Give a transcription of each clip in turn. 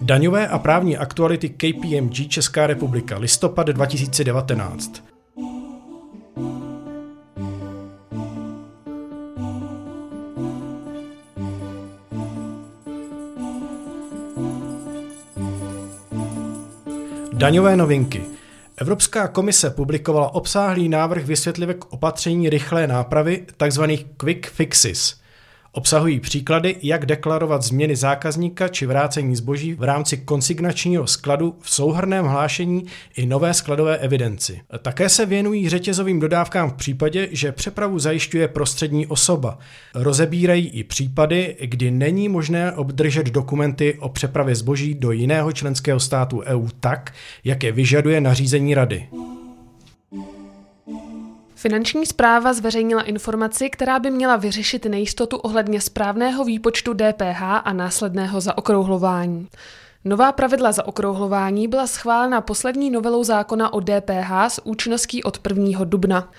Daňové a právní aktuality KPMG Česká republika, listopad 2019. Daňové novinky. Evropská komise publikovala obsáhlý návrh vysvětlivek opatření rychlé nápravy, takzvaných quick fixes – Obsahují příklady, jak deklarovat změny zákazníka či vrácení zboží v rámci konsignačního skladu v souhrném hlášení i nové skladové evidenci. Také se věnují řetězovým dodávkám v případě, že přepravu zajišťuje prostřední osoba. Rozebírají i případy, kdy není možné obdržet dokumenty o přepravě zboží do jiného členského státu EU tak, jak je vyžaduje nařízení Rady. Finanční zpráva zveřejnila informaci, která by měla vyřešit nejistotu ohledně správného výpočtu DPH a následného zaokrouhlování. Nová pravidla zaokrouhlování byla schválena poslední novelou zákona o DPH s účinností od 1. dubna.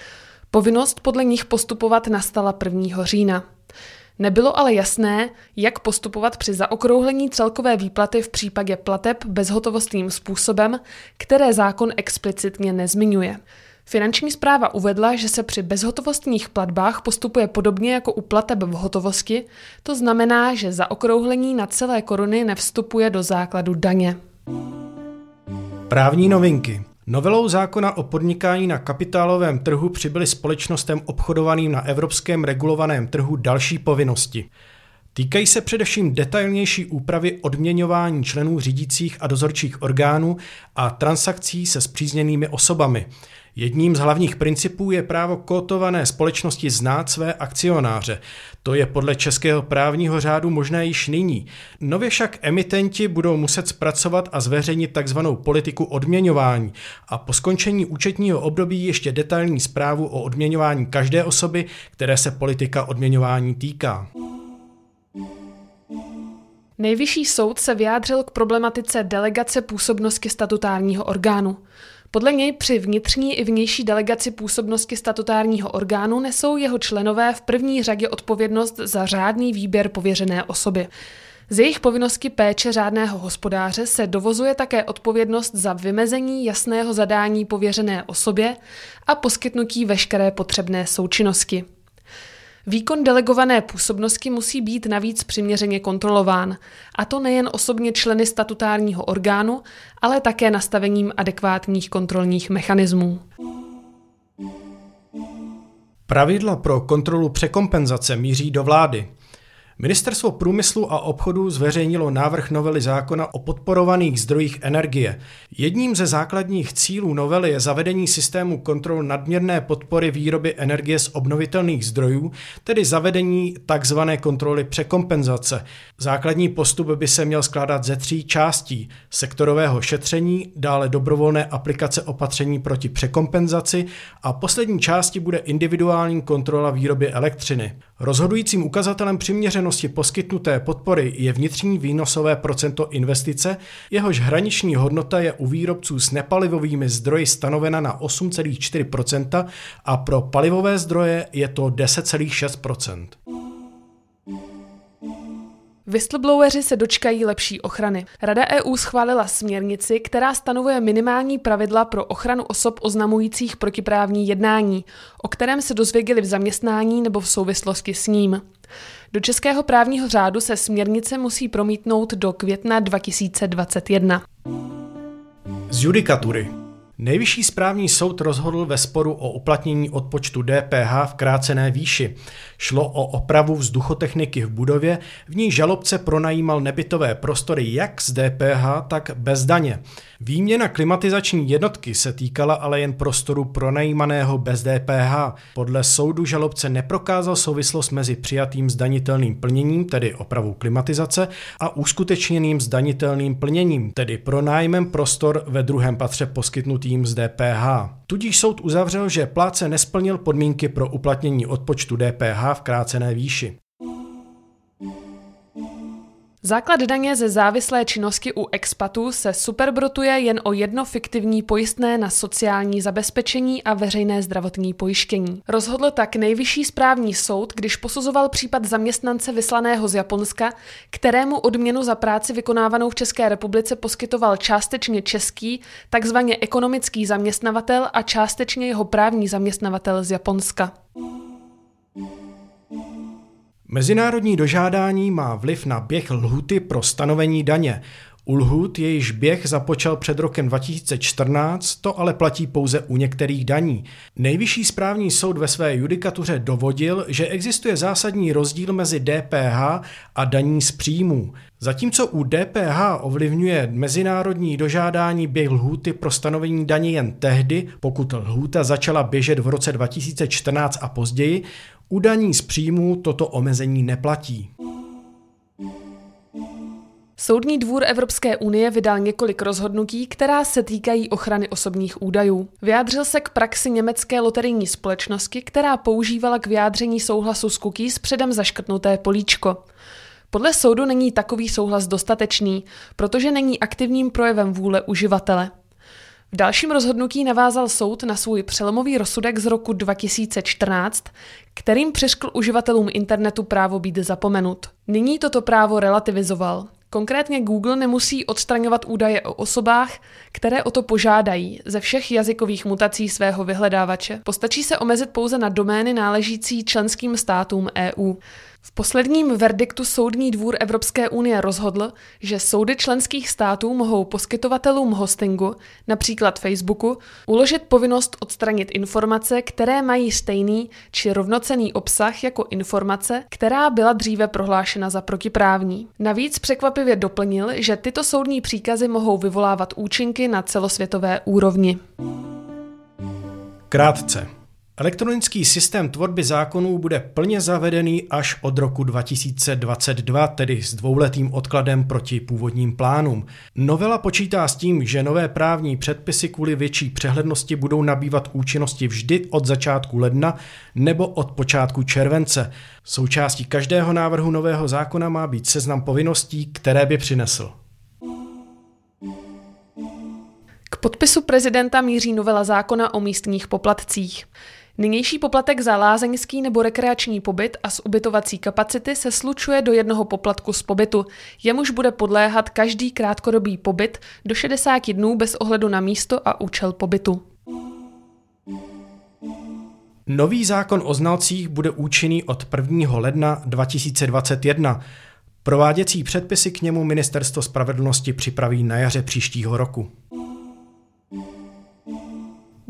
Povinnost podle nich postupovat nastala 1. října. Nebylo ale jasné, jak postupovat při zaokrouhlení celkové výplaty v případě plateb bezhotovostním způsobem, které zákon explicitně nezmiňuje. Finanční zpráva uvedla, že se při bezhotovostních platbách postupuje podobně jako u plateb v hotovosti, to znamená, že zaokrouhlení na celé koruny nevstupuje do základu daně. Právní novinky. Novelou zákona o podnikání na kapitálovém trhu přibyly společnostem obchodovaným na evropském regulovaném trhu další povinnosti. Týkají se především detailnější úpravy odměňování členů řídících a dozorčích orgánů a transakcí se spřízněnými osobami. Jedním z hlavních principů je právo kotované společnosti znát své akcionáře. To je podle českého právního řádu možné již nyní. Nově však emitenti budou muset zpracovat a zveřejnit tzv. politiku odměňování a po skončení účetního období ještě detailní zprávu o odměňování každé osoby, které se politika odměňování týká. Nejvyšší soud se vyjádřil k problematice delegace působnosti statutárního orgánu. Podle něj při vnitřní i vnější delegaci působnosti statutárního orgánu nesou jeho členové v první řadě odpovědnost za řádný výběr pověřené osoby. Z jejich povinnosti péče řádného hospodáře se dovozuje také odpovědnost za vymezení jasného zadání pověřené osobě a poskytnutí veškeré potřebné součinnosti. Výkon delegované působnosti musí být navíc přiměřeně kontrolován, a to nejen osobně členy statutárního orgánu, ale také nastavením adekvátních kontrolních mechanismů. Pravidla pro kontrolu překompenzace míří do vlády. Ministerstvo průmyslu a obchodu zveřejnilo návrh novely zákona o podporovaných zdrojích energie. Jedním ze základních cílů novely je zavedení systému kontrol nadměrné podpory výroby energie z obnovitelných zdrojů, tedy zavedení tzv. kontroly překompenzace. Základní postup by se měl skládat ze tří částí. Sektorového šetření, dále dobrovolné aplikace opatření proti překompenzaci a poslední části bude individuální kontrola výroby elektřiny. Rozhodujícím ukazatelem přiměřenosti poskytnuté podpory je vnitřní výnosové procento investice, jehož hraniční hodnota je u výrobců s nepalivovými zdroji stanovena na 8,4% a pro palivové zdroje je to 10,6%. Whistlebloweri se dočkají lepší ochrany. Rada EU schválila směrnici, která stanovuje minimální pravidla pro ochranu osob oznamujících protiprávní jednání, o kterém se dozvěděli v zaměstnání nebo v souvislosti s ním. Do českého právního řádu se směrnice musí promítnout do května 2021. Z judikatury. Nejvyšší správní soud rozhodl ve sporu o uplatnění odpočtu DPH v krácené výši. Šlo o opravu vzduchotechniky v budově, v ní žalobce pronajímal nebytové prostory jak z DPH, tak bez daně. Výměna klimatizační jednotky se týkala ale jen prostoru pronajímaného bez DPH. Podle soudu žalobce neprokázal souvislost mezi přijatým zdanitelným plněním, tedy opravou klimatizace, a uskutečněným zdanitelným plněním, tedy pronájmem prostor ve druhém patře poskytnutým z DPH. Tudíž soud uzavřel, že pláce nesplnil podmínky pro uplatnění odpočtu DPH v krácené výši. Základ daně ze závislé činnosti u expatů se superbrotuje jen o jedno fiktivní pojistné na sociální zabezpečení a veřejné zdravotní pojištění. Rozhodl tak nejvyšší správní soud, když posuzoval případ zaměstnance vyslaného z Japonska, kterému odměnu za práci vykonávanou v České republice poskytoval částečně český, takzvaně ekonomický zaměstnavatel a částečně jeho právní zaměstnavatel z Japonska. Mezinárodní dožádání má vliv na běh lhuty pro stanovení daně. U lhut jejíž běh započal před rokem 2014, to ale platí pouze u některých daní. Nejvyšší správní soud ve své judikatuře dovodil, že existuje zásadní rozdíl mezi DPH a daní z příjmů. Zatímco u DPH ovlivňuje mezinárodní dožádání běh lhůty pro stanovení daně jen tehdy, pokud lhůta začala běžet v roce 2014 a později, u daní z příjmů toto omezení neplatí. Soudní dvůr Evropské unie vydal několik rozhodnutí, která se týkají ochrany osobních údajů. Vyjádřil se k praxi německé loterijní společnosti, která používala k vyjádření souhlasu s cookies předem zaškrtnuté políčko. Podle soudu není takový souhlas dostatečný, protože není aktivním projevem vůle uživatele. V dalším rozhodnutí navázal soud na svůj přelomový rozsudek z roku 2014, kterým přeškl uživatelům internetu právo být zapomenut. Nyní toto právo relativizoval. Konkrétně Google nemusí odstraňovat údaje o osobách, které o to požádají ze všech jazykových mutací svého vyhledávače. Postačí se omezit pouze na domény náležící členským státům EU. V posledním verdiktu Soudní dvůr Evropské unie rozhodl, že soudy členských států mohou poskytovatelům hostingu, například Facebooku, uložit povinnost odstranit informace, které mají stejný či rovnocený obsah jako informace, která byla dříve prohlášena za protiprávní. Navíc překvapivě doplnil, že tyto soudní příkazy mohou vyvolávat účinky na celosvětové úrovni. Krátce. Elektronický systém tvorby zákonů bude plně zavedený až od roku 2022, tedy s dvouletým odkladem proti původním plánům. Novela počítá s tím, že nové právní předpisy kvůli větší přehlednosti budou nabývat účinnosti vždy od začátku ledna nebo od počátku července. Součástí každého návrhu nového zákona má být seznam povinností, které by přinesl. K podpisu prezidenta míří novela zákona o místních poplatcích. Nynější poplatek za lázeňský nebo rekreační pobyt a z ubytovací kapacity se slučuje do jednoho poplatku z pobytu, jemuž bude podléhat každý krátkodobý pobyt do 60 dnů bez ohledu na místo a účel pobytu. Nový zákon o znalcích bude účinný od 1. ledna 2021. Prováděcí předpisy k němu Ministerstvo spravedlnosti připraví na jaře příštího roku.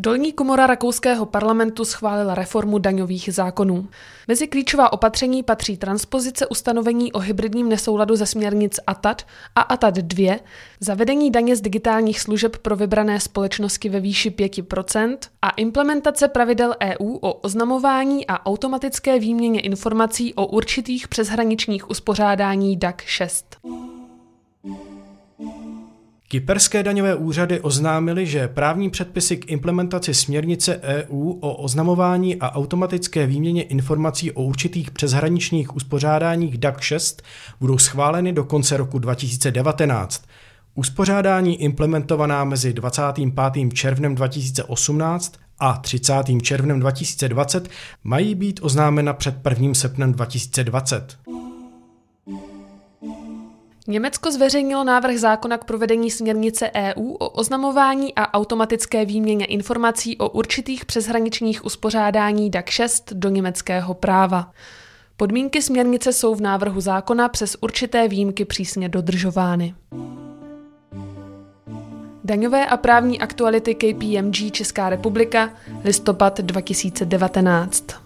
Dolní komora rakouského parlamentu schválila reformu daňových zákonů. Mezi klíčová opatření patří transpozice ustanovení o hybridním nesouladu ze směrnic ATAT a ATAT 2, zavedení daně z digitálních služeb pro vybrané společnosti ve výši 5% a implementace pravidel EU o oznamování a automatické výměně informací o určitých přeshraničních uspořádání DAC 6. Kyperské daňové úřady oznámily, že právní předpisy k implementaci směrnice EU o oznamování a automatické výměně informací o určitých přeshraničních uspořádáních DAC 6 budou schváleny do konce roku 2019. Uspořádání implementovaná mezi 25. červnem 2018 a 30. červnem 2020 mají být oznámena před 1. srpnem 2020. Německo zveřejnilo návrh zákona k provedení směrnice EU o oznamování a automatické výměně informací o určitých přeshraničních uspořádání DAC 6 do německého práva. Podmínky směrnice jsou v návrhu zákona přes určité výjimky přísně dodržovány. Daňové a právní aktuality KPMG Česká republika, listopad 2019.